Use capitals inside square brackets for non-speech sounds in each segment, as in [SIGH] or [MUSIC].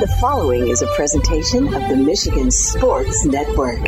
The following is a presentation of the Michigan Sports Network.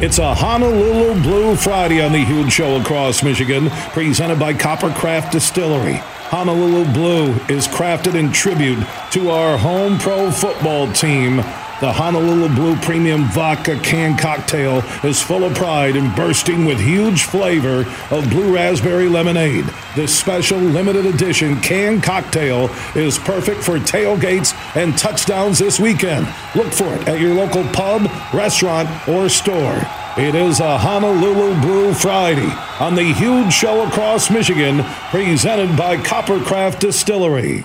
It's a Honolulu Blue Friday on the huge show across Michigan, presented by Coppercraft Distillery. Honolulu Blue is crafted in tribute to our home pro football team. The Honolulu Blue Premium Vodka Can Cocktail is full of pride and bursting with huge flavor of blue raspberry lemonade. This special limited edition can cocktail is perfect for tailgates and touchdowns this weekend. Look for it at your local pub, restaurant, or store. It is a Honolulu Blue Friday on the huge show across Michigan, presented by Coppercraft Distillery.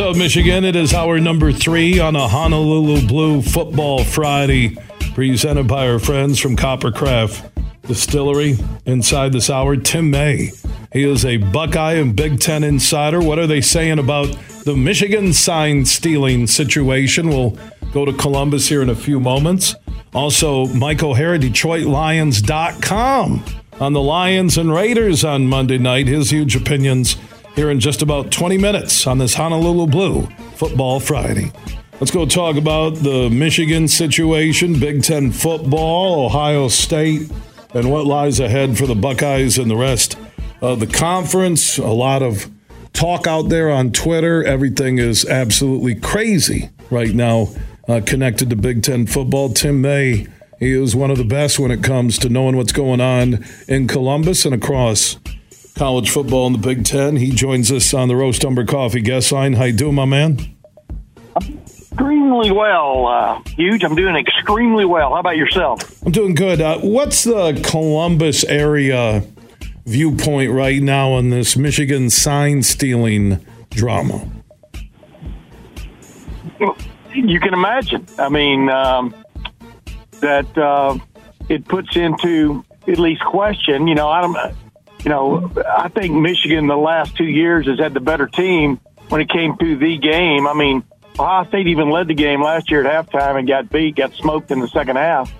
Up, Michigan? It is hour number three on a Honolulu Blue Football Friday, presented by our friends from Coppercraft Distillery. Inside this hour, Tim May. He is a Buckeye and Big Ten insider. What are they saying about the Michigan sign stealing situation? We'll go to Columbus here in a few moments. Also, Mike O'Hara, DetroitLions.com on the Lions and Raiders on Monday night. His huge opinions here in just about 20 minutes on this Honolulu Blue Football Friday. Let's go talk about the Michigan situation, Big Ten football, Ohio State, and what lies ahead for the Buckeyes and the rest of the conference. A lot of talk out there on Twitter. Everything is absolutely crazy right now uh, connected to Big Ten football. Tim May, he is one of the best when it comes to knowing what's going on in Columbus and across college football in the Big Ten. He joins us on the Roast Umber Coffee guest line. How you doing, my man? Extremely well, uh, huge. I'm doing extremely well. How about yourself? I'm doing good. Uh, what's the Columbus area viewpoint right now on this Michigan sign stealing drama? You can imagine. I mean, um, that uh, it puts into at least question. You know, I don't. You know, I think Michigan the last two years has had the better team when it came to the game. I mean, Ohio State even led the game last year at halftime and got beat, got smoked in the second half,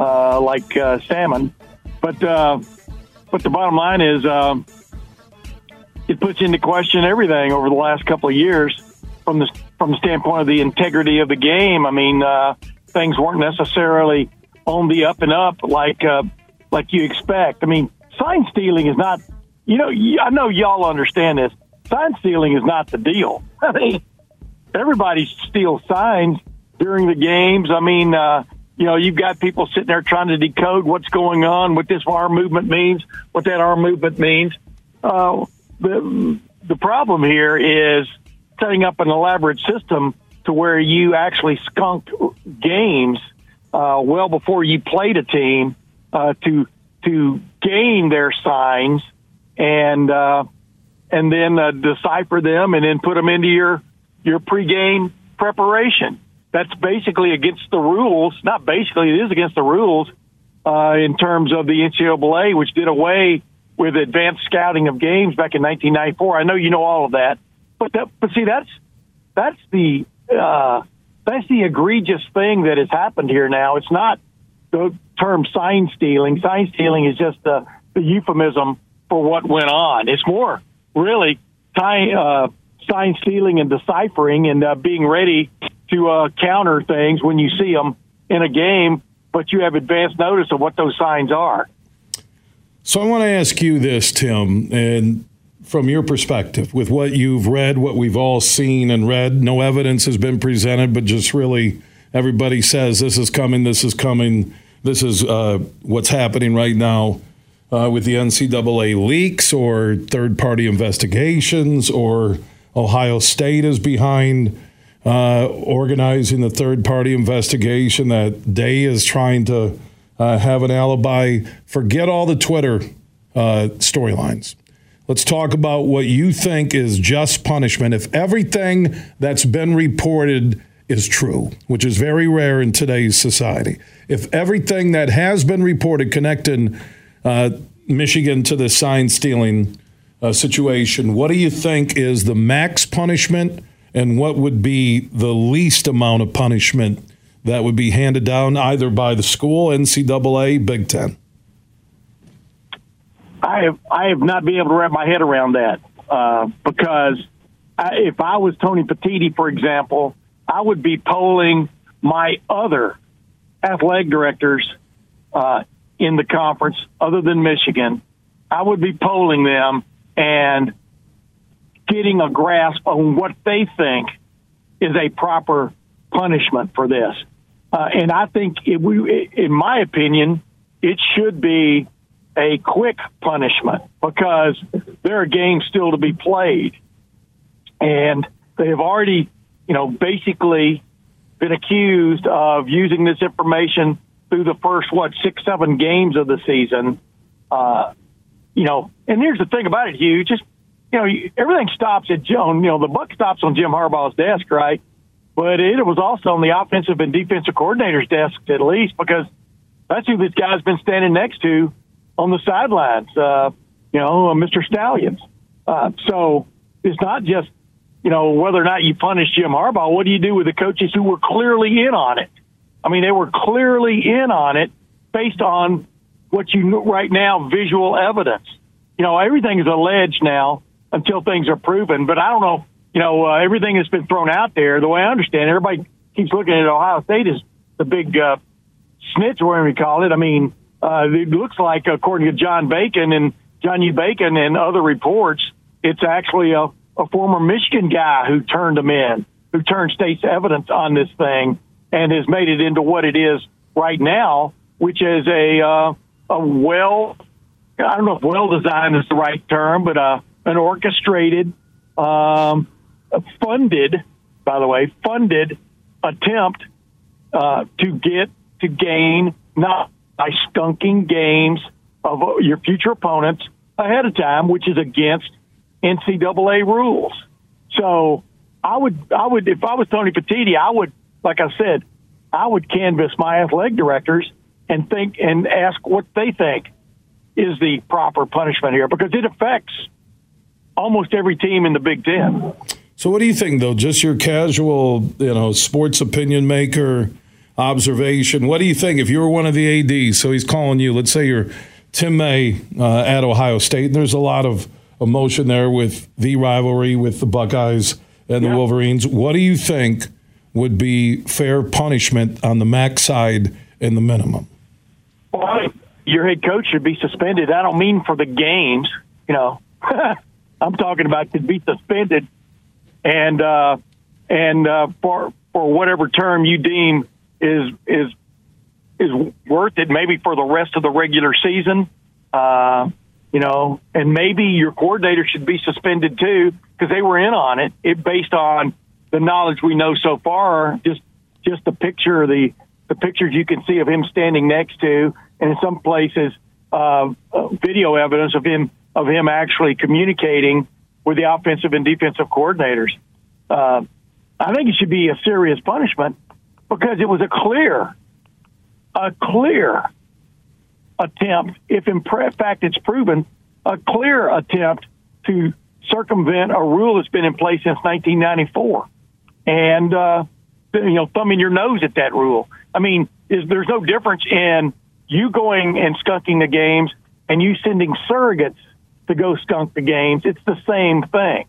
uh, like uh, salmon. But uh, but the bottom line is, um, it puts into question everything over the last couple of years from the from the standpoint of the integrity of the game. I mean, uh, things weren't necessarily on the up and up like uh, like you expect. I mean, sign stealing is not. You know, I know y'all understand this. Sign stealing is not the deal. [LAUGHS] I mean, everybody steals signs during the games. I mean, uh, you know, you've got people sitting there trying to decode what's going on, what this arm movement means, what that arm movement means. Uh, the the problem here is setting up an elaborate system to where you actually skunk games uh, well before you played a team uh, to to gain their signs and uh, and then uh, decipher them and then put them into your your pregame preparation. That's basically against the rules. Not basically, it is against the rules uh, in terms of the NCAA, which did away with advanced scouting of games back in 1994. I know you know all of that, but that, but see, that's that's the uh, that's the egregious thing that has happened here. Now, it's not the term sign stealing. Sign stealing is just the, the euphemism for what went on. It's more really sign, uh, sign stealing and deciphering and uh, being ready to uh, counter things when you see them in a game, but you have advance notice of what those signs are. So I want to ask you this, Tim, and from your perspective, with what you've read, what we've all seen and read, no evidence has been presented, but just really everybody says this is coming, this is coming, this is uh, what's happening right now uh, with the NCAA leaks or third party investigations or Ohio State is behind uh, organizing the third party investigation, that Day is trying to uh, have an alibi. Forget all the Twitter uh, storylines. Let's talk about what you think is just punishment. If everything that's been reported is true, which is very rare in today's society, if everything that has been reported connecting uh, Michigan to the sign stealing uh, situation, what do you think is the max punishment and what would be the least amount of punishment that would be handed down either by the school, NCAA, Big Ten? I have I have not been able to wrap my head around that uh, because I, if I was Tony Petitti, for example, I would be polling my other athletic directors uh, in the conference, other than Michigan. I would be polling them and getting a grasp on what they think is a proper punishment for this. Uh, and I think, it, we, in my opinion, it should be a quick punishment because there are games still to be played. And they have already, you know, basically been accused of using this information through the first, what, six, seven games of the season. Uh, you know, and here's the thing about it, Hugh. Just, you know, everything stops at Joan. You know, the buck stops on Jim Harbaugh's desk, right? But it was also on the offensive and defensive coordinator's desk, at least, because that's who this guy's been standing next to on the sidelines, uh, you know, uh, Mr. Stalions. Uh, so it's not just, you know, whether or not you punish Jim Harbaugh. What do you do with the coaches who were clearly in on it? I mean, they were clearly in on it based on what you right now, visual evidence. You know, everything is alleged now until things are proven. But I don't know, you know, uh, everything that's been thrown out there, the way I understand it, everybody keeps looking at Ohio State as the big uh, snitch, whatever you call it. I mean, uh, it looks like, according to John Bacon and John U. Bacon and other reports, it's actually a, a former Michigan guy who turned them in, who turned state's evidence on this thing and has made it into what it is right now, which is a uh, a well, I don't know if well designed is the right term, but uh, an orchestrated, um, funded, by the way, funded attempt uh, to get to gain not by skunking games of your future opponents ahead of time, which is against NCAA rules. So I would, I would, if I was Tony Petitti, I would, like I said, I would canvass my athletic directors and think and ask what they think is the proper punishment here because it affects almost every team in the Big Ten. So, what do you think, though? Just your casual, you know, sports opinion maker observation. What do you think if you were one of the ADs? So he's calling you. Let's say you're Tim May uh, at Ohio State. And there's a lot of emotion there with the rivalry with the Buckeyes and yeah. the Wolverines. What do you think would be fair punishment on the max side and the minimum? Well, your head coach should be suspended. I don't mean for the games. You know, [LAUGHS] I'm talking about to be suspended and uh, and uh, for for whatever term you deem is is is worth it maybe for the rest of the regular season. Uh, you know, and maybe your coordinator should be suspended too because they were in on it. It based on the knowledge we know so far. Just just the picture, the the pictures you can see of him standing next to, and in some places, uh, uh, video evidence of him of him actually communicating with the offensive and defensive coordinators. Uh, I think it should be a serious punishment because it was a clear, a clear attempt, if in fact it's proven, a clear attempt to circumvent a rule that's been in place since 1994. And, uh, you know, thumbing your nose at that rule. I mean, is there's no difference in you going and skunking the games and you sending surrogates to go skunk the games. It's the same thing,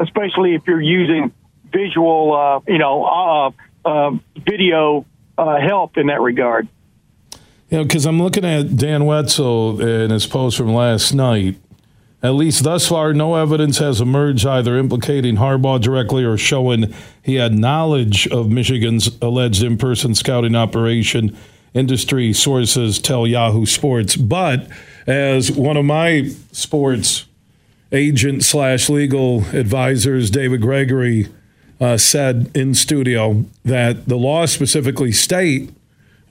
especially if you're using visual, uh, you know, uh, uh, video uh, help in that regard. You know, because I'm looking at Dan Wetzel in his post from last night. At least thus far, no evidence has emerged either implicating Harbaugh directly or showing he had knowledge of Michigan's alleged in person scouting operation. Industry sources tell Yahoo Sports. But as one of my sports agent slash legal advisors, David Gregory, uh, said in studio that the law specifically state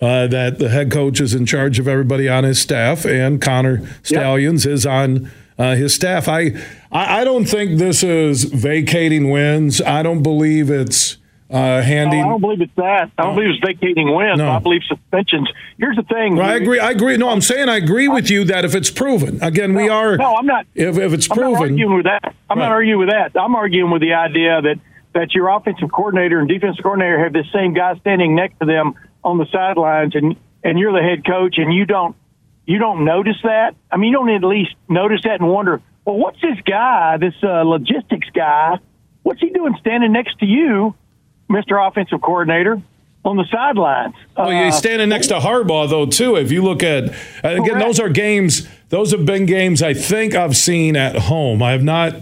uh, that the head coach is in charge of everybody on his staff, and Connor Stalions yep. is on uh, his staff. I, I don't think this is vacating wins. I don't believe it's uh, handing. No, I don't believe it's that. I don't believe it's vacating wins. No. I believe suspensions. Here's the thing. Well, I agree. I agree. No, I'm saying I agree with you that if it's proven, again, we are. No, I'm not. If, if it's I'm proven, not arguing with that. I'm right. not arguing with that. I'm arguing with the idea that that your offensive coordinator and defensive coordinator have the same guy standing next to them on the sidelines, and and you're the head coach, and you don't you don't notice that. I mean, you don't at least notice that and wonder, well, what's this guy, this uh, logistics guy? What's he doing standing next to you, Mr. Offensive Coordinator? on the sidelines. Well, you're uh, standing next to Harbaugh, though, too. If you look at, again, correct. those are games, those have been games I think I've seen at home. I have not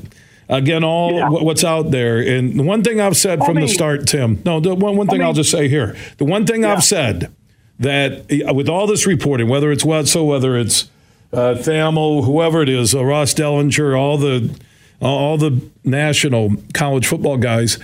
again all yeah. what's out there. And the one thing I've said from the start, Tim. No, the one, one thing I will just say here. The one thing yeah. I've said that with all this reporting, whether it's Wetzel, whether it's uh, Thamel, whoever it is, uh, Ross Dellenger, all the all the national college football guys.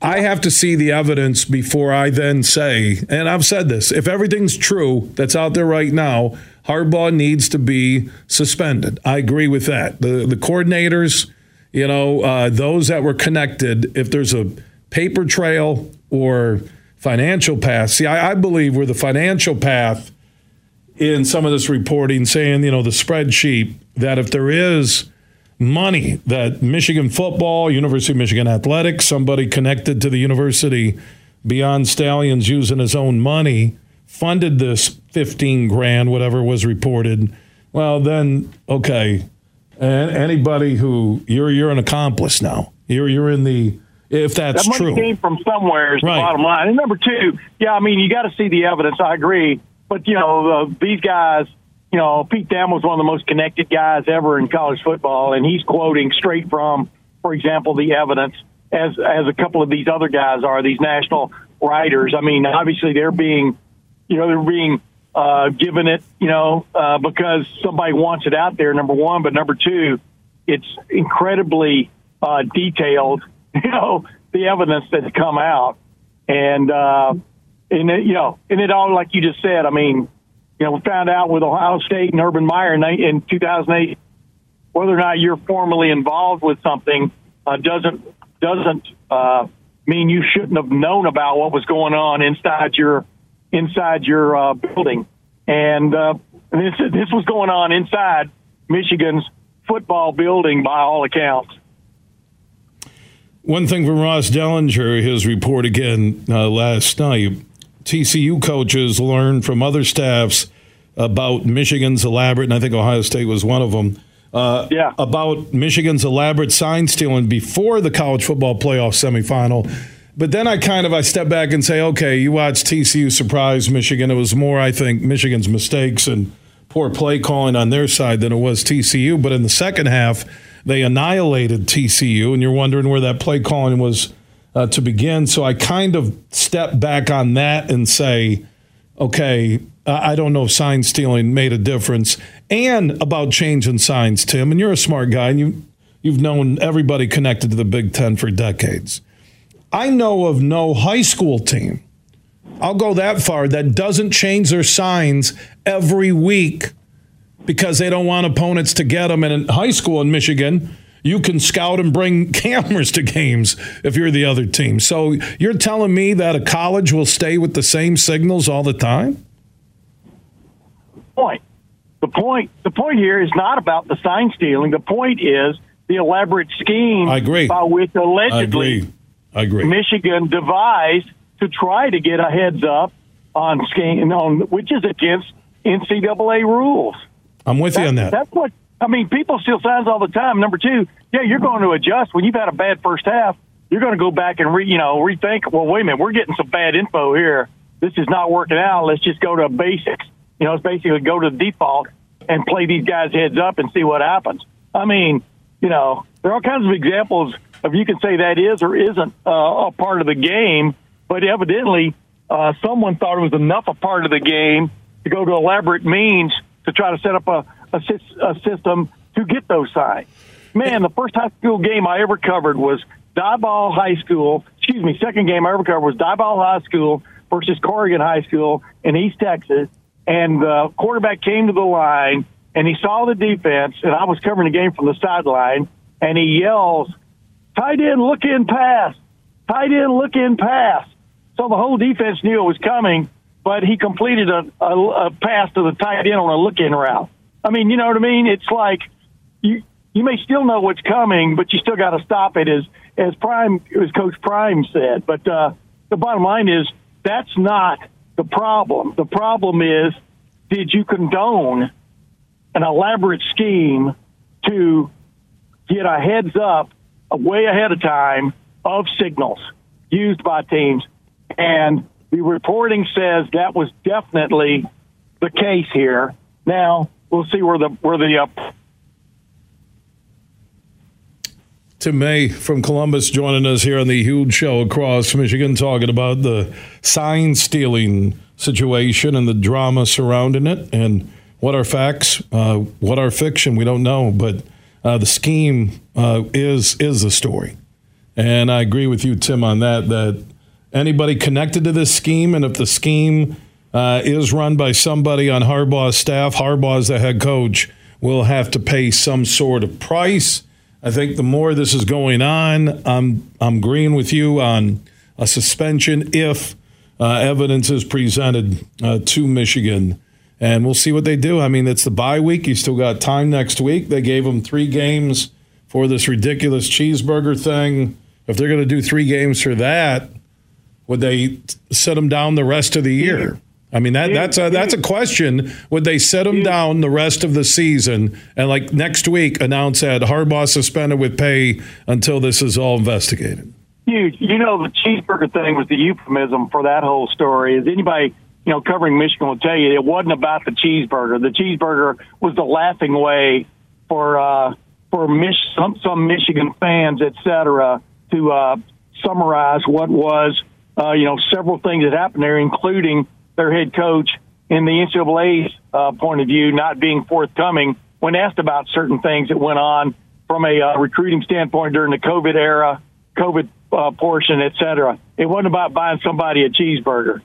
I have to see the evidence before I then say, and I've said this, if everything's true that's out there right now, Harbaugh needs to be suspended. I agree with that. The the coordinators, you know, uh, those that were connected, if there's a paper trail or financial path, see, I, I believe we're the financial path in some of this reporting saying, you know, the spreadsheet that if there is money that Michigan football, University of Michigan athletics, somebody connected to the university beyond Stalions using his own money funded this 15 grand, whatever was reported. Well, then, okay, and anybody who you're you're an accomplice now. You're you're in the if that's that money true. came from somewhere is right. the bottom line. And number two, yeah, I mean you got to see the evidence. I agree, but you know uh, these guys. You know, Pete Thamel was one of the most connected guys ever in college football, and he's quoting straight from, for example, the evidence as as a couple of these other guys are these national writers. I mean, obviously they're being, you know, they're being uh, given it, you know, uh, because somebody wants it out there. Number one, but number two, it's incredibly uh, detailed. [LAUGHS] You know, the evidence that's come out, and uh, and it, you know, and it all like you just said. I mean, you know, we found out with Ohio State and Urban Meyer in, in 2008 whether or not you're formally involved with something uh, doesn't doesn't uh, mean you shouldn't have known about what was going on inside your inside your uh, building. And uh, this this was going on inside Michigan's football building by all accounts. One thing from Ross Dellenger, his report again uh, last night. TCU coaches learned from other staffs about Michigan's elaborate, and I think Ohio State was one of them. Uh, yeah. About Michigan's elaborate sign stealing before the college football playoff semifinal but then I kind of I step back and say, okay, you watch TCU surprise Michigan. It was more, I think, Michigan's mistakes and poor play calling on their side than it was TCU. But in the second half, they annihilated TCU, and you're wondering where that play calling was uh, to begin. So I kind of step back on that and say, okay, I don't know if sign stealing made a difference, and about changing signs, Tim. And you're a smart guy, and you you've known everybody connected to the Big Ten for decades. I know of no high school team, I'll go that far, that doesn't change their signs every week because they don't want opponents to get them. And in high school in Michigan, you can scout and bring [LAUGHS] cameras to games if you're the other team. So you're telling me that a college will stay with the same signals all the time? Point. The point. The point here is not about the sign stealing. The point is the elaborate scheme I agree. by which allegedly I agree. Michigan devised to try to get a heads up on scheme, on which is against NCAA rules. I'm with that's, you on that. That's what I mean. People steal signs all the time. Number two, yeah, you're going to adjust when you've had a bad first half. You're going to go back and re, you know, rethink. Well, wait a minute, we're getting some bad info here. This is not working out. Let's just go to basics. You know, it's basically go to the default and play these guys heads up and see what happens. I mean, you know, there are all kinds of examples if you can say that is or isn't uh, a part of the game, but evidently uh, someone thought it was enough a part of the game to go to elaborate means to try to set up a, a, a system to get those signs. Man, the first high school game I ever covered was Diboll High School, excuse me, second game I ever covered was Diboll High School versus Corrigan High School in East Texas. And the quarterback came to the line and he saw the defense, and I was covering the game from the sideline, and he yells, tight end, look in pass, tight end, look in pass. So the whole defense knew it was coming, but he completed a, a, a pass to the tight end on a look in route. I mean, you know what I mean? It's like you you may still know what's coming, but you still got to stop it, as as Prime as Coach Prime said. But uh, the bottom line is that's not the problem. The problem is did you condone an elaborate scheme to get a heads up way ahead of time of signals used by teams. And the reporting says that was definitely the case here. Now we'll see where the where the uh, Tim May from Columbus joining us here on the huge show across Michigan, talking about the sign stealing situation and the drama surrounding it, and what are facts, uh, what are fiction, we don't know, but uh, the scheme uh, is is the story. And I agree with you, Tim, on that. That anybody connected to this scheme, and if the scheme uh, is run by somebody on Harbaugh's staff, Harbaugh's the head coach, will have to pay some sort of price. I think the more this is going on, I'm I'm agreeing with you on a suspension if uh, evidence is presented uh, to Michigan and we'll see what they do. I mean, it's the bye week. You still got time next week. They gave them three games for this ridiculous cheeseburger thing. If they're going to do three games for that, would they set them down the rest of the year? I mean that that's a that's a question. Would they set them down the rest of the season and like next week announce that Harbaugh suspended with pay until this is all investigated? Huge. You know the cheeseburger thing was the euphemism for that whole story. Is anybody you know, covering Michigan will tell you it wasn't about the cheeseburger. The cheeseburger was the laughing way for uh, for Mich- some some Michigan fans, et cetera, to uh, summarize what was uh, you know several things that happened there, including their head coach in the NCAA's uh, point of view not being forthcoming when asked about certain things that went on from a uh, recruiting standpoint during the COVID era, COVID uh, portion, et cetera. It wasn't about buying somebody a cheeseburger.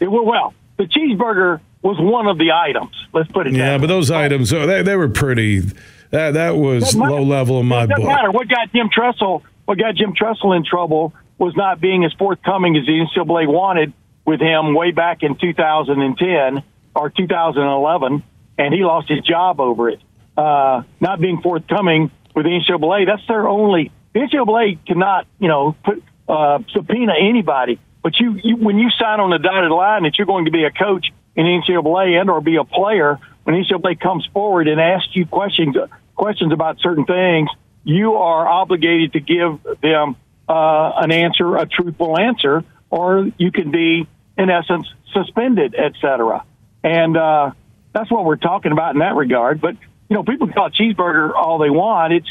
It, well, the cheeseburger was one of the items. Let's put it. Yeah, but those items uh, they, they were pretty. That that was low level in my it book. Matter. What got Jim Tressel? What got Jim Tressel in trouble was not being as forthcoming as the NCAA wanted with him way back in 2010 or 2011, and he lost his job over it. Uh, not being forthcoming with the NCAA. That's their only. The NCAA cannot, you know, put uh, subpoena anybody. But you, you, when you sign on the dotted line that you're going to be a coach in NCAA and or be a player, when NCAA comes forward and asks you questions questions about certain things, you are obligated to give them uh, an answer, a truthful answer, or you can be, in essence, suspended, etc. And uh, that's what we're talking about in that regard. But you know, people call it cheeseburger all they want. It's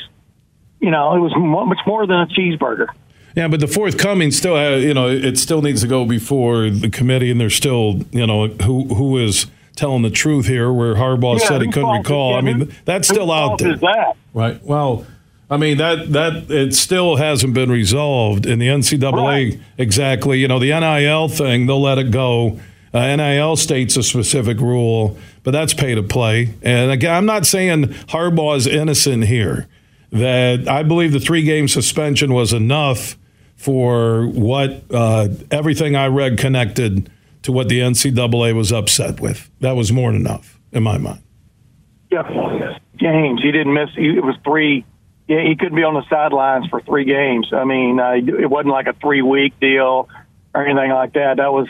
you know, it was much more than a cheeseburger. Yeah, but the forthcoming still, uh, you know, it still needs to go before the committee, and there's still, you know, who who is telling the truth here, where Harbaugh yeah, said he couldn't recall. I mean, that's still out there, right? Well. I mean that that it still hasn't been resolved in the NCAA right. exactly. You know the NIL thing, they'll let it go. Uh, NIL states a specific rule, but that's pay to play. And again, I'm not saying Harbaugh is innocent here. That I believe the three game suspension was enough for what uh, everything I read connected to what the NCAA was upset with. That was more than enough in my mind. Yeah, games. He didn't miss. It was three. Yeah, he couldn't be on the sidelines for three games. I mean, uh, it wasn't like a three week deal or anything like that. That was,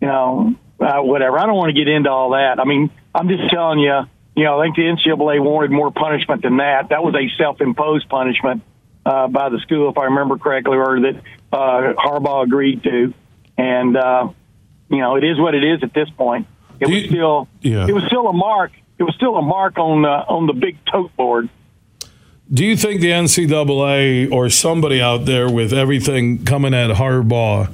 you know, uh, whatever. I don't want to get into all that. I mean, I'm just telling you. You know, I think the NCAA wanted more punishment than that. That was a self imposed punishment uh, by the school, if I remember correctly, or that uh, Harbaugh agreed to. And uh, you know, it is what it is at this point. It was still, yeah. it was still a mark. It was still a mark on uh, on the big tote board. Do you think the NCAA or somebody out there with everything coming at Harbaugh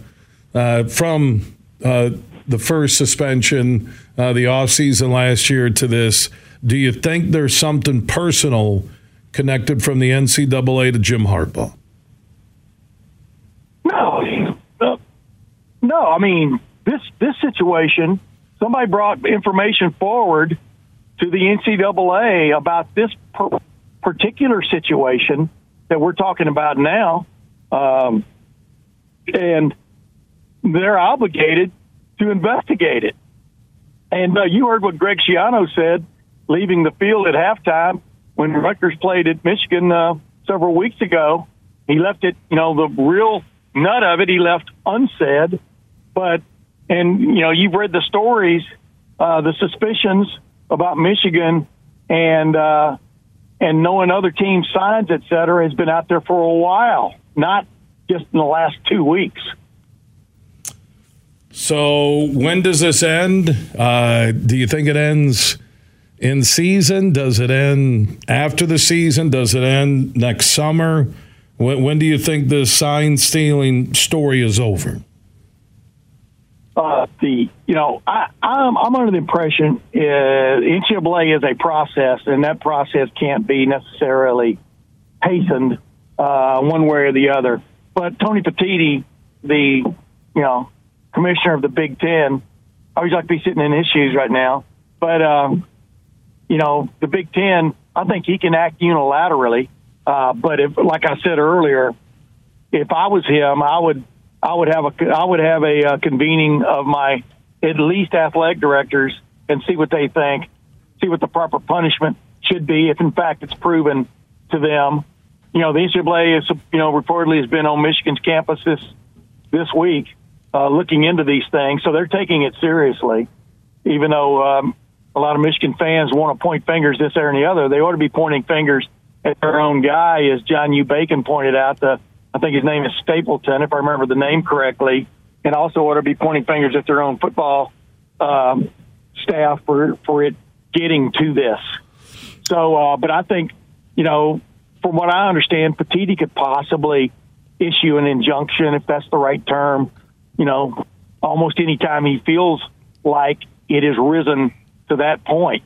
uh, from uh, the first suspension, uh, the offseason last year to this, do you think there's something personal connected from the NCAA to Jim Harbaugh? No, uh, no. I mean, this this situation. Somebody brought information forward to the NCAA about this per- particular situation that we're talking about now, um, and they're obligated to investigate it. And uh, you heard what Greg Schiano said, leaving the field at halftime when Rutgers played at Michigan uh, several weeks ago. He left it, you know, the real nut of it he left unsaid. But, and, you know, you've read the stories, uh, the suspicions about Michigan and, uh, and knowing other teams' signs, et cetera, has been out there for a while, not just in the last two weeks. So when does this end? Uh, do you think it ends in season? Does it end after the season? Does it end next summer? When, when do you think the sign stealing story is over? Uh, the you know I, I'm I'm under the impression uh, NCAA is a process, and that process can't be necessarily hastened uh, one way or the other. But Tony Petitti, the you know commissioner of the Big Ten. I always like to be sitting in his shoes right now. But, um, you know, the Big Ten, I think he can act unilaterally. Uh, but if, like I said earlier, if I was him, I would, I would have a, I would have a, uh, convening of my at least athletic directors and see what they think, see what the proper punishment should be if in fact it's proven to them. You know, the NCAA is, you know, reportedly has been on Michigan's campus this this week uh, looking into these things, so they're taking it seriously. Even though um, a lot of Michigan fans want to point fingers this, there, and the other, they ought to be pointing fingers at their own guy, as John U. Bacon pointed out. The I think his name is Stapleton, if I remember the name correctly, and also ought to be pointing fingers at their own football um, staff for for it getting to this. So, uh, but I think you know, from what I understand, Petitti could possibly issue an injunction if that's the right term you know, almost any time he feels like it has risen to that point.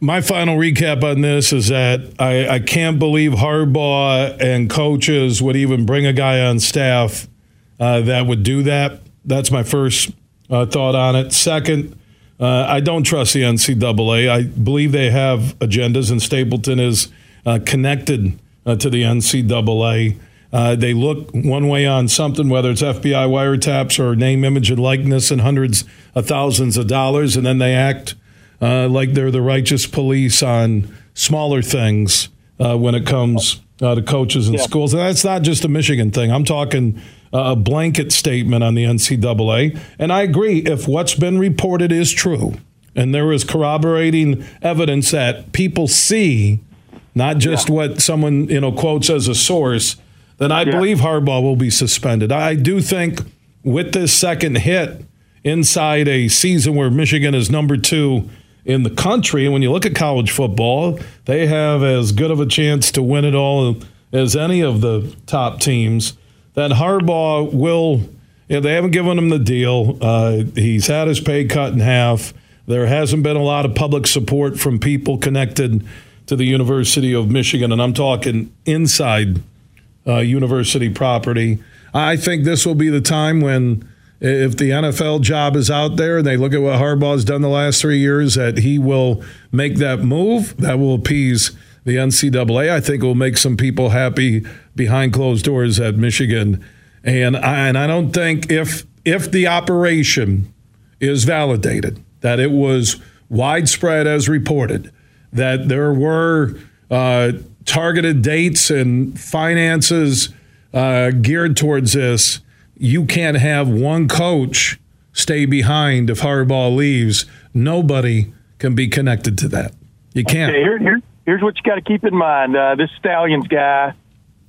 My final recap on this is that I, I can't believe Harbaugh and coaches would even bring a guy on staff uh, that would do that. That's my first uh, thought on it. Second, uh, I don't trust the NCAA. I believe they have agendas, and Stapleton is uh, connected uh, to the NCAA. Uh, they look one way on something, whether it's FBI wiretaps or name, image, and likeness, and hundreds of thousands of dollars, and then they act uh, like they're the righteous police on smaller things uh, when it comes uh, to coaches and yeah. schools. And that's not just a Michigan thing. I'm talking a blanket statement on the NCAA. And I agree, if what's been reported is true, and there is corroborating evidence that people see, not just yeah. what someone you know quotes as a source then I yeah. believe Harbaugh will be suspended. I do think with this second hit inside a season where Michigan is number two in the country, and when you look at college football, they have as good of a chance to win it all as any of the top teams. That Harbaugh will. You know, they haven't given him the deal. Uh, he's had his pay cut in half. There hasn't been a lot of public support from people connected to the University of Michigan, and I'm talking inside uh, university property. I think this will be the time when, if the NFL job is out there and they look at what Harbaugh's done the last three years, that he will make that move that will appease the NCAA. I think it will make some people happy behind closed doors at Michigan. And I, and I don't think if if the operation is validated that it was widespread as reported, that there were uh, targeted dates and finances uh, geared towards this, you can't have one coach stay behind if Harbaugh leaves. Nobody can be connected to that. You can't. Okay, here, here, here's what you got to keep in mind. Uh, this Stalions guy,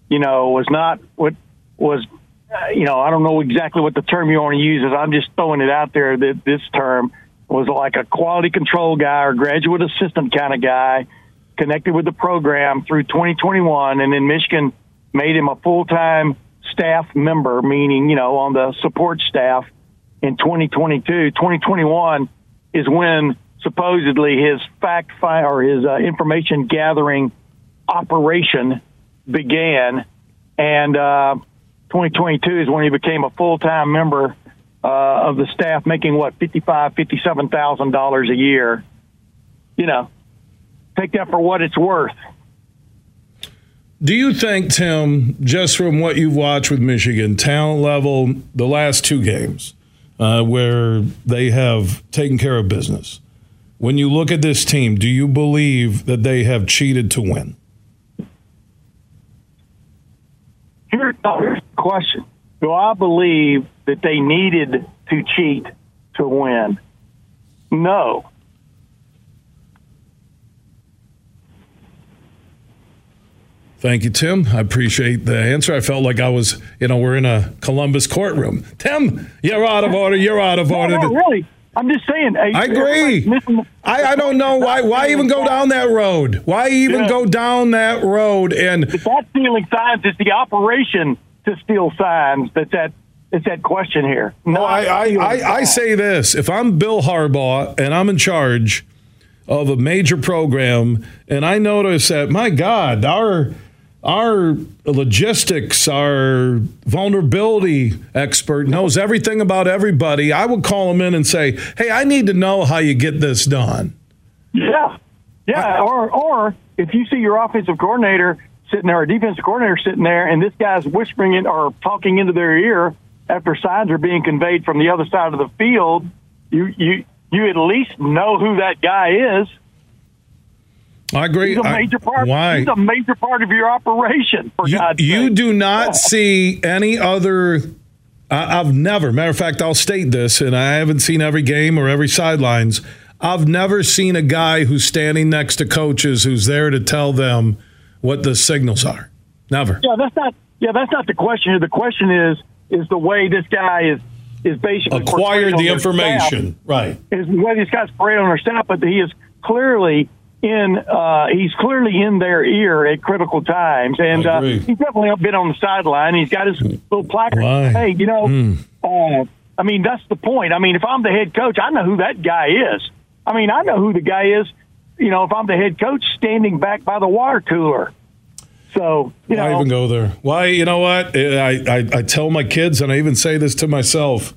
you know, was not what was, uh, you know, I don't know exactly what the term you want to use is. I'm just throwing it out there that this term was like a quality control guy or graduate assistant kind of guy connected with the program through 2021, and then Michigan made him a full time staff member, meaning, you know, on the support staff in 2022. 2021 is when supposedly his fact fi- or his uh, information gathering operation began. And uh, 2022 is when he became a full time member uh, of the staff, making what fifty five, fifty seven thousand dollars a year. You know, take that for what it's worth. Do you think, Tim, just from what you've watched with Michigan, talent level, the last two games, uh, where they have taken care of business, when you look at this team, do you believe that they have cheated to win? Here's the question Do I believe that they needed to cheat to win? No. Thank you, Tim. I appreciate the answer. I felt like I was, you know, we're in a Columbus courtroom. Tim, you're out of order. You're out of order. No, really. I'm just saying. I agree. I, I don't know why. Why [LAUGHS] even go down that road? Why even yeah. go down that road? And it's not stealing signs. It's the operation to steal signs. That's that. It's that question here. No, I I, I, I say this: if I'm Bill Harbaugh and I'm in charge of a major program, and I notice that my God, our our logistics, our vulnerability expert knows everything about everybody. I would call him in and say, "Hey, I need to know how you get this done." Yeah, yeah. I, or or if you see your offensive coordinator sitting there, or defensive coordinator sitting there, and this guy's whispering it or talking into their ear after signs are being conveyed from the other side of the field, you you you at least know who that guy is I agree. He's a major part. why? He's a major part of your operation. For you, God's you sake. do not yeah. see any other. I, I've never. Matter of fact, I'll state this, and I haven't seen every game or every sidelines. I've never seen a guy who's standing next to coaches who's there to tell them what the signals are. Never. Yeah, that's not. Yeah, that's not the question. Here. The question is is the way this guy is is basically acquired the information. Staff, right. Is the way this guy's preyed on our staff, but he is clearly in uh, he's clearly in their ear at critical times, and uh, he's definitely been on the sideline. He's got his little placard. Why? Hey, you know, mm. uh, I mean that's the point. I mean, if I'm the head coach, I know who that guy is. I mean, I know who the guy is. You know, if I'm the head coach, standing back by the water cooler. So you Why know, even go there? Why? You know what? I, I I tell my kids, and I even say this to myself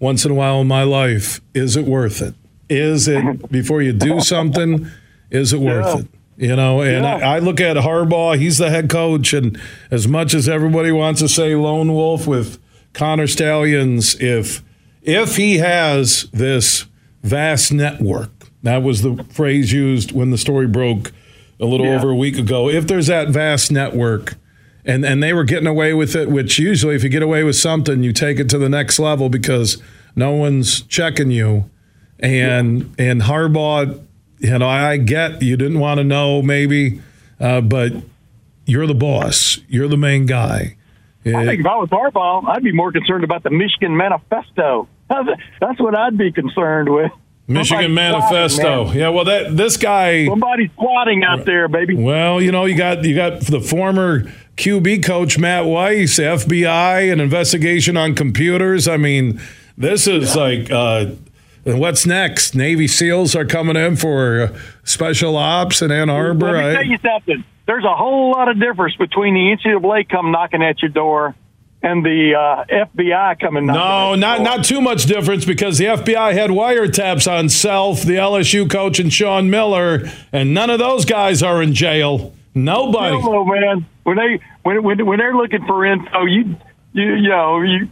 once in a while in my life: Is it worth it? Is it before you do something? Is it worth yeah. it? You know, and yeah. I, I, look at Harbaugh, he's the head coach, and as much as everybody wants to say lone wolf with Connor Stalions, if if he has this vast network, that was the phrase used when the story broke a little yeah. over a week ago. If there's that vast network, and and they were getting away with it, which usually if you get away with something, you take it to the next level because no one's checking you. And yeah. and Harbaugh you know, I get you didn't want to know maybe, uh, but you're the boss. You're the main guy. I think if I was Harbaugh, I'd be more concerned about the Michigan Manifesto. That's what I'd be concerned with. Michigan Manifesto. yeah, well, that this guy. Somebody's plotting out there, baby. Well, you know, you got you got the former QB coach Matt Weiss, FBI, an investigation on computers. I mean, this is like uh, and what's next? Navy SEALs are coming in for uh, special ops in Ann Arbor. Let me tell you something. There's a whole lot of difference between the NCAA come knocking at your door and the uh, FBI coming. No, not not too much difference because the FBI had wiretaps on Self, the LSU coach, and Sean Miller, and none of those guys are in jail. Nobody. No, man. When they when when, when they're looking for info, you you you know you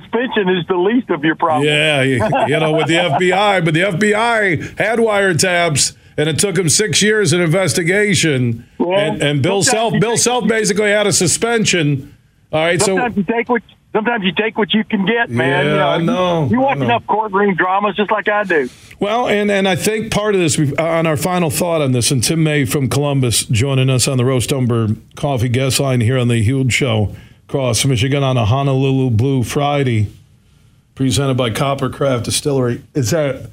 suspension is the least of your problems. Yeah, you, you know, with the [LAUGHS] FBI, but the FBI had wiretaps and it took him six years in investigation. Well, and, and, Bill Self, Bill Self basically had a suspension. All right, sometimes so you take what sometimes you take what you can get, man. Yeah, you know, I know. You, watch enough courtroom dramas just like I do. Well, and and I think part of this uh, on our final thought on this, and Tim May from Columbus joining us on the Roast Umber Coffee guest line here on the Huge Show across Michigan on a Honolulu Blue Friday, presented by Coppercraft Distillery. Is that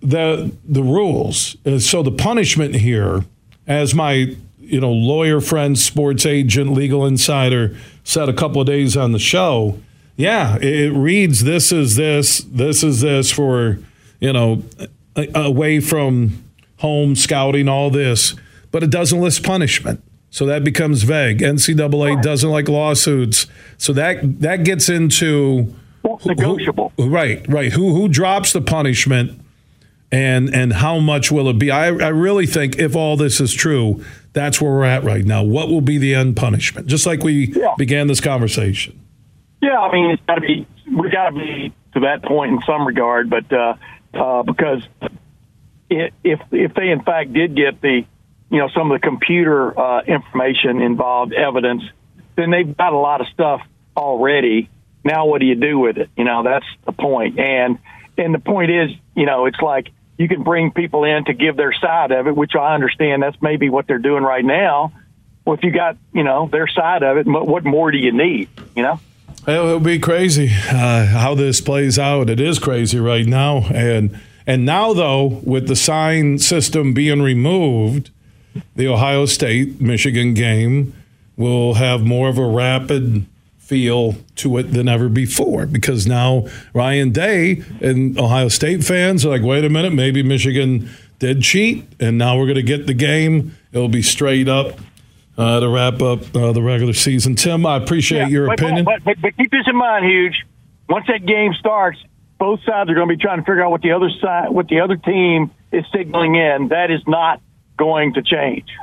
the the rules? So the punishment here, as my you know lawyer friend, sports agent, legal insider said a couple of days on the show. Yeah, it reads this is this, this is this for you know away from home scouting, all this, but it doesn't list punishment. So that becomes vague. NCAA doesn't like lawsuits. So that that gets into negotiable. Who, right, right. Who who drops the punishment and and how much will it be? I, I really think if all this is true, that's where we're at right now. What will be the end punishment? Just like we yeah. began this conversation. Yeah, I mean it's got to be we got to be to that point in some regard, but uh, uh, because it, if if they in fact did get the you know some of the computer uh, information involved evidence, then they've got a lot of stuff already. Now what do you do with it? You know that's the point. And and the point is, you know, it's like you can bring people in to give their side of it, which I understand that's maybe what they're doing right now. Well, if you got you know their side of it, what more do you need? You know. It'll be crazy uh, how this plays out. It is crazy right now, and and now though, with the sign system being removed, the Ohio State Michigan game will have more of a rapid feel to it than ever before because now Ryan Day and Ohio State fans are like, wait a minute, maybe Michigan did cheat, and now we're going to get the game. It'll be straight up uh, to wrap up uh, the regular season. Tim, I appreciate yeah, your but, opinion. But, but, but, keep this in mind, huge. Once that game starts, both sides are going to be trying to figure out what the other side, what the other team is signaling in. That is not going to change. [LAUGHS]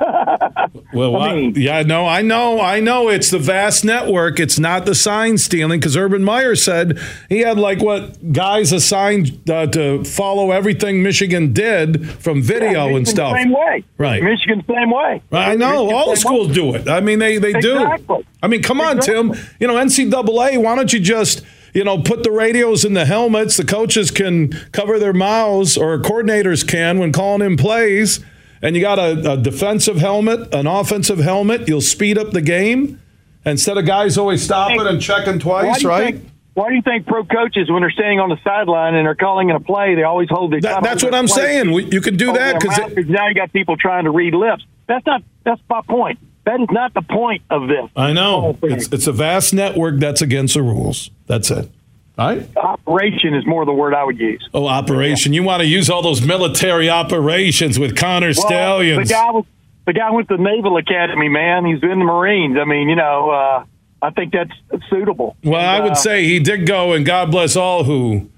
well, I mean, yeah, no, I know, I know. It's the vast network. It's not the sign stealing because Urban Meyer said he had like what guys assigned uh, to follow everything Michigan did from video yeah, and stuff. Same way, right? Michigan same way. I know all the schools way. do it. I mean, they they exactly. do. I mean, come on, exactly. Tim. You know, NCAA. Why don't you just you know, put the radios in the helmets. The coaches can cover their mouths, or coordinators can when calling in plays and you got a, a defensive helmet, an offensive helmet, you'll speed up the game instead of guys always stopping and checking twice, right? Think, why do you think pro coaches, when they're standing on the sideline and they're calling in a play, they always hold their? That, that's what I'm saying. You can do that because now you got people trying to read lips. That's not. That's my point. That is not the point of this. I know. It's, it's a vast network that's against the rules. That's it. Right? Operation is more the word I would use. Oh, operation. You want to use all those military operations with Connor well, Stalions. The guy, was, the guy went to the Naval Academy, man. He's in the Marines. I mean, you know, uh, I think that's suitable. Well, and, I would uh, say he did go, and God bless all who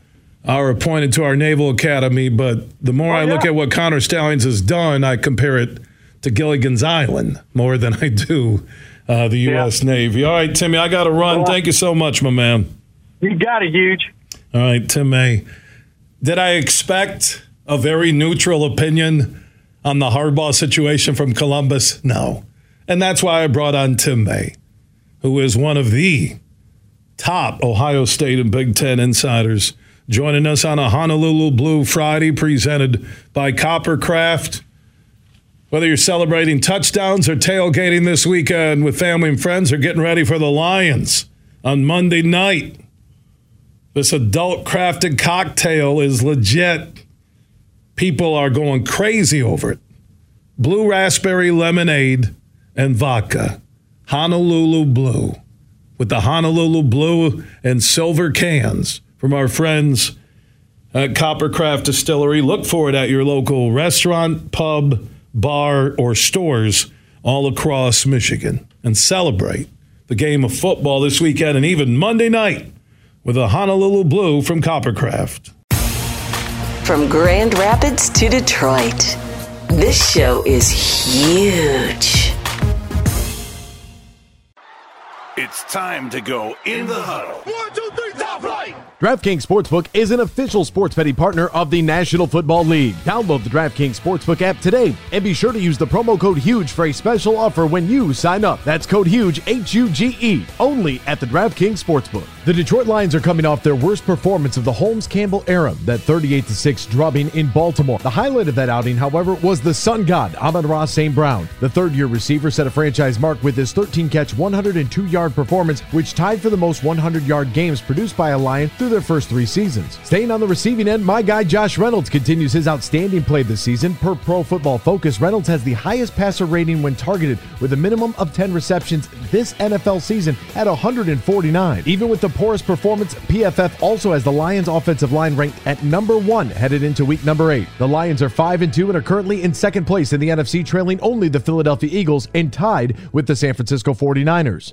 are appointed to our Naval Academy. But the more oh, I look at what Connor Stalions has done, I compare it to Gilligan's Island more than I do uh, the U.S. Yeah. Navy. All right, Timmy, I got to run. Well, Thank you so much, my man. You got it, huge. All right, Tim May. Did I expect a very neutral opinion on the Harbaugh situation from Columbus? No. And that's why I brought on Tim May, who is one of the top Ohio State and Big Ten insiders, joining us on a Honolulu Blue Friday presented by Coppercraft. Whether you're celebrating touchdowns or tailgating this weekend with family and friends or getting ready for the Lions on Monday night, this adult crafted cocktail is legit. People are going crazy over it. Blue raspberry lemonade and vodka. Honolulu Blue. With the Honolulu Blue and silver cans from our friends at Coppercraft Distillery. Look for it at your local restaurant, pub, bar, or stores all across Michigan. And celebrate the game of football this weekend and even Monday night with a Honolulu Blue from Coppercraft. From Grand Rapids to Detroit, this show is huge. It's time to go in the huddle. One, two, three, top flight! DraftKings Sportsbook is an official sports betting partner of the National Football League. Download the DraftKings Sportsbook app today and be sure to use the promo code HUGE for a special offer when you sign up. That's code HUGE, H U G E, only at the DraftKings Sportsbook. The Detroit Lions are coming off their worst performance of the Holmes Campbell era, that 38 6 drubbing in Baltimore. The highlight of that outing, however, was the sun god, Amon-Ra St. Brown. The third year receiver set a franchise mark with his 13 catch, 102 yard performance, which tied for the most 100 yard games produced by by a Lion through their first three seasons. Staying on the receiving end, my guy Josh Reynolds continues his outstanding play this season. Per Pro Football Focus, Reynolds has the highest passer rating when targeted with a minimum of 10 receptions this NFL season at 149. Even with the poorest performance, PFF also has the Lions offensive line ranked at number 1 headed into week number 8. The Lions are 5 and 2 and are currently in second place in the NFC trailing only the Philadelphia Eagles and tied with the San Francisco 49ers.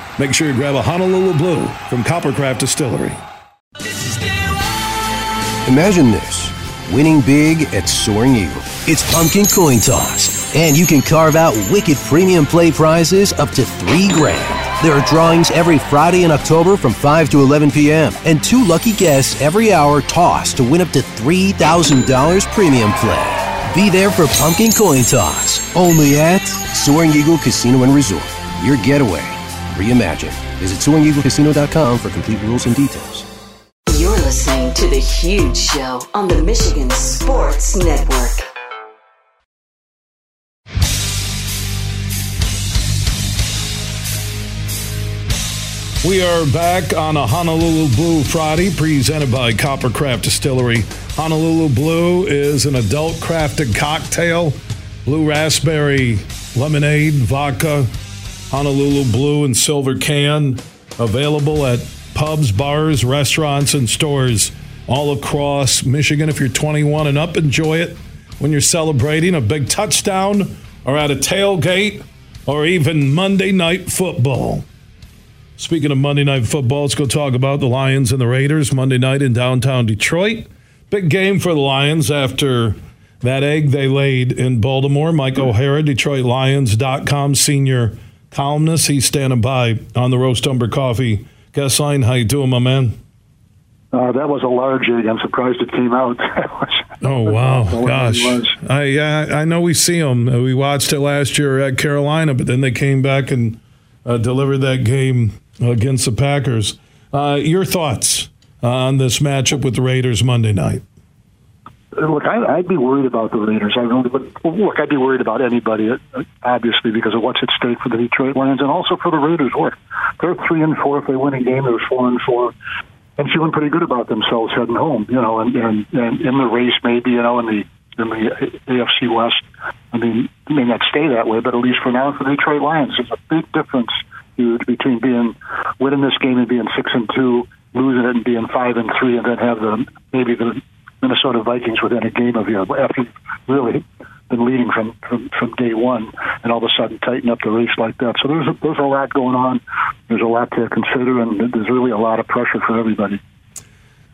Make sure you grab a Honolulu Blue from Coppercraft Distillery. Imagine this winning big at Soaring Eagle. It's pumpkin coin toss, and you can carve out wicked premium play prizes up to three grand. There are drawings every Friday in October from 5 to 11 p.m., and two lucky guests every hour toss to win up to $3,000 premium play. Be there for Pumpkin Coin Toss, only at Soaring Eagle Casino and Resort. Your getaway reimagine. Visit SoaringEagleCasino.com for complete rules and details. You're listening to The Huge Show on the Michigan Sports Network. We are back on a Honolulu Blue Friday presented by Coppercraft Distillery. Honolulu Blue is an adult crafted cocktail, blue raspberry lemonade, vodka, Honolulu Blue and Silver can, available at pubs, bars, restaurants, and stores all across Michigan. If you're 21 and up, enjoy it when you're celebrating a big touchdown or at a tailgate or even Monday night football. Speaking of Monday night football, let's go talk about the Lions and the Raiders Monday night in downtown Detroit. Big game for the Lions after that egg they laid in Baltimore. Mike O'Hara, DetroitLions.com senior columnist. He's standing by on the Roast Umber Coffee guest line. How you doing, my man? Uh, that was a large egg. I'm surprised it came out. [LAUGHS] oh wow, [LAUGHS] gosh! I uh, I know we see them. Uh, we watched it last year at Carolina, but then they came back and uh, delivered that game against the Packers. Uh, your thoughts on this matchup with the Raiders Monday night? Look, I, would be worried about the Raiders. I really, but look, I'd be worried about anybody, obviously, because of what's at stake for the Detroit Lions and also for the Raiders. Look, they're three and four. If they win a game, they're four and four, and feeling pretty good about themselves heading home. You know, and and, and in the race, maybe you know, in the in the AFC West. I mean, may not stay that way, but at least for now, for the Detroit Lions, there's a big difference, huge, between being winning this game and being six and two, losing it and being five and three, and then have the maybe the Minnesota Vikings within a game of you after really been leading from, from, from day one and all of a sudden tighten up the race like that. So there's a, there's a lot going on. There's a lot to consider, and there's really a lot of pressure for everybody.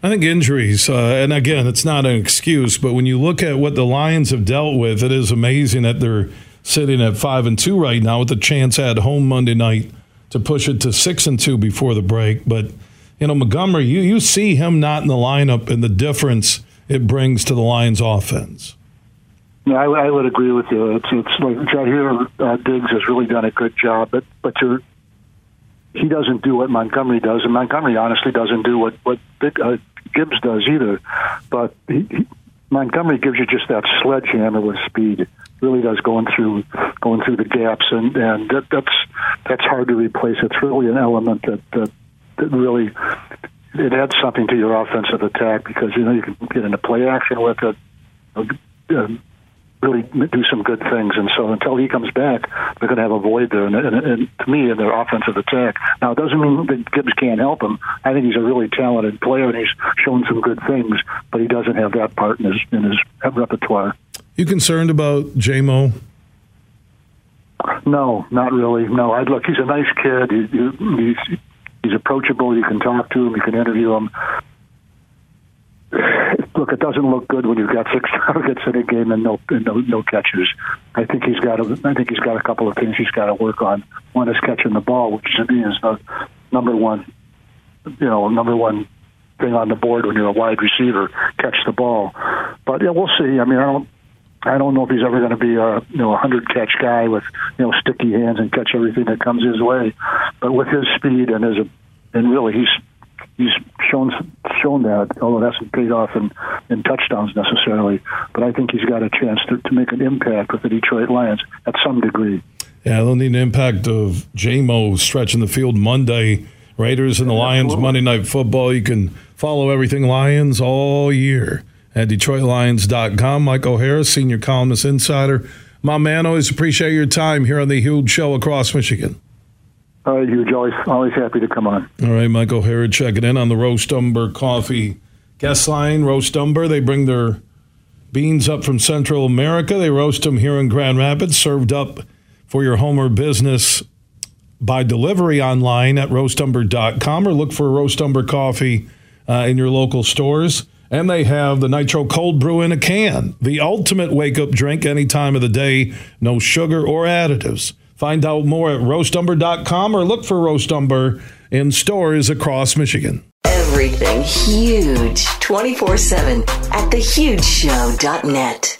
I think injuries, uh, and again, it's not an excuse, but when you look at what the Lions have dealt with, it is amazing that they're sitting at five and two right now with the chance at home Monday night to push it to six and two before the break. But you know, Montgomery, you you see him not in the lineup and the difference it brings to the Lions offense. Yeah, I, I would agree with you. It's, it's like Jahmyr uh, Gibbs has really done a good job, but but you're, he doesn't do what Montgomery does, and Montgomery honestly doesn't do what what Big, uh, Gibbs does either. But he, he, Montgomery gives you just that sledgehammer with speed. Really does going through going through the gaps, and and that, that's that's hard to replace. It's really an element that that, that really it adds something to your offensive attack because you know you can get into play action with it, uh, really do some good things. And so until he comes back, they're going to have a void there. And, and, and to me, in their offensive attack. Now, it doesn't mean that Gibbs can't help him. I think he's a really talented player and he's shown some good things, but he doesn't have that part in his in his repertoire. You concerned about Jamo? No, not really. No, I look. He's a nice kid. He, he's He's approachable. You can talk to him. You can interview him. [SIGHS] Look, it doesn't look good when you've got six [LAUGHS] targets in a game and no and no, no catches. I think he's got a, I think he's got a couple of things he's got to work on. One is catching the ball, which to me is the number one, you know, number one thing on the board when you're a wide receiver, catch the ball. But yeah, we'll see. I mean, I don't. I don't know if he's ever going to be a you know a hundred catch guy with you know sticky hands and catch everything that comes his way. But with his speed and his and really he's he's shown shown that, although that's paid off in, in touchdowns necessarily. But I think he's got a chance to, to make an impact with the Detroit Lions at some degree. Yeah, they'll need an impact of Jamo stretching the field Monday. Raiders and the Lions Monday Night Football. You can follow everything Lions all year at DetroitLions.com. Mike O'Hara, senior columnist insider. My man, always appreciate your time here on the Huge Show across Michigan. Right, huge. Always, always happy to come on. All right, Michael O'Hara checking in on the Roast Umber Coffee guest line. Roast Umber, they bring their beans up from Central America. They roast them here in Grand Rapids, served up for your home or business by delivery online at roastumber.com or look for Roast Umber Coffee uh, in your local stores. And they have the Nitro Cold Brew in a can, the ultimate wake up drink any time of the day, no sugar or additives. Find out more at roastumber.com or look for Roastumber in stores across Michigan. Everything huge 24 7 at thehugeshow.net.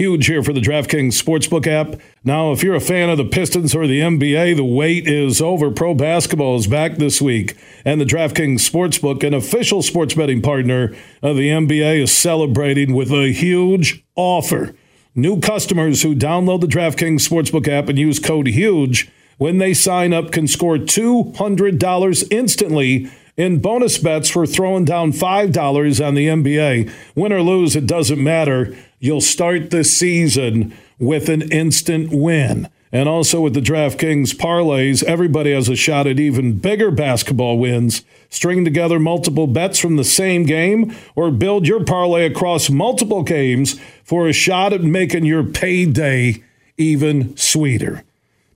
Huge here for the DraftKings Sportsbook app. Now, if you're a fan of the Pistons or the NBA, the wait is over. Pro basketball is back this week, and the DraftKings Sportsbook, an official sports betting partner of the NBA, is celebrating with a huge offer. New customers who download the DraftKings Sportsbook app and use code HUGE when they sign up can score $200 instantly in bonus bets for throwing down $5 on the NBA. Win or lose, it doesn't matter. You'll start the season with an instant win. And also with the DraftKings parlays, everybody has a shot at even bigger basketball wins. String together multiple bets from the same game or build your parlay across multiple games for a shot at making your payday even sweeter.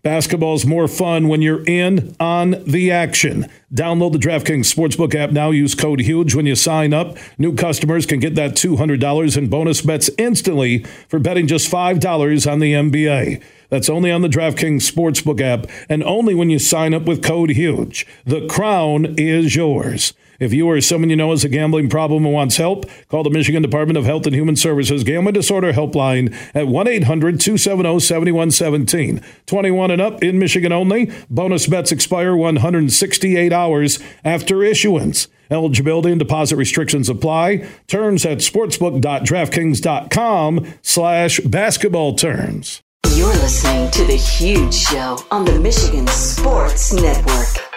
Basketball is more fun when you're in on the action. Download the DraftKings Sportsbook app now. Use code HUGE when you sign up. New customers can get that $200 in bonus bets instantly for betting just $5 on the NBA. That's only on the DraftKings Sportsbook app and only when you sign up with code HUGE. The crown is yours. If you or someone you know has a gambling problem and wants help, call the Michigan Department of Health and Human Services Gambling Disorder Helpline at 1 800 270 7117. 21 and up in Michigan only. Bonus bets expire 168 hours after issuance. Eligibility and deposit restrictions apply. Terms at sportsbook.draftkings.com slash basketball terms. You're listening to The Huge Show on the Michigan Sports Network.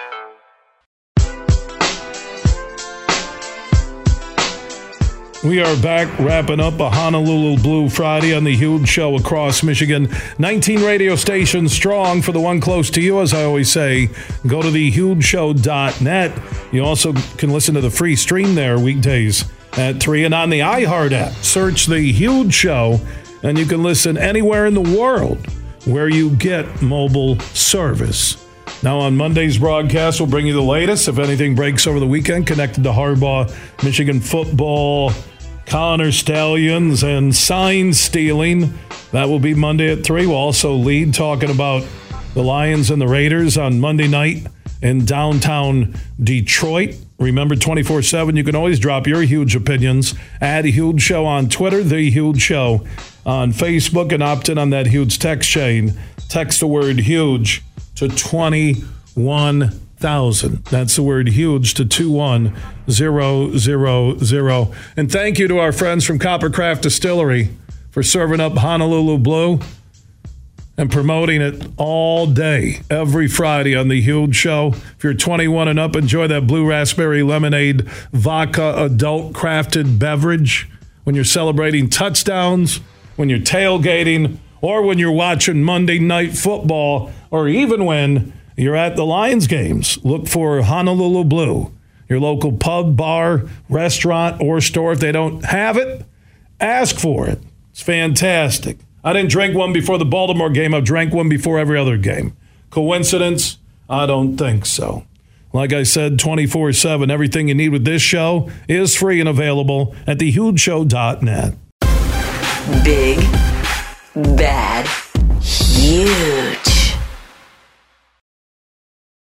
We are back wrapping up a Honolulu Blue Friday on the huge show across Michigan. 19 radio stations strong for the one close to you. As I always say, go to thehugeshow.net. You also can listen to the free stream there weekdays at 3 and on the iHeart app. Search The Huge Show and you can listen anywhere in the world where you get mobile service. Now, on Monday's broadcast, we'll bring you the latest. If anything breaks over the weekend connected to Harbaugh, Michigan football, Connor Stalions, and sign stealing, that will be Monday at 3. We'll also lead talking about the Lions and the Raiders on Monday night in downtown Detroit. Remember 24 7, you can always drop your huge opinions at Huge Show on Twitter, The Huge Show on Facebook, and opt in on that huge text chain. Text the word huge to 21,000. That's the word huge to 21000. And thank you to our friends from Coppercraft Distillery for serving up Honolulu Blue and promoting it all day, every Friday on The Huge Show. If you're 21 and up, enjoy that blue raspberry lemonade vodka adult crafted beverage when you're celebrating touchdowns, when you're tailgating, or when you're watching Monday Night Football, or even when you're at the Lions games. Look for Honolulu Blue. your local pub, bar, restaurant, or store. If they don't have it, ask for it. It's fantastic. I didn't drink one before the Baltimore game. I've drank one before every other game. Coincidence? I don't think so. Like I said, 24 7, everything you need with this show is free and available at thehugeshow.net. Big, bad, huge.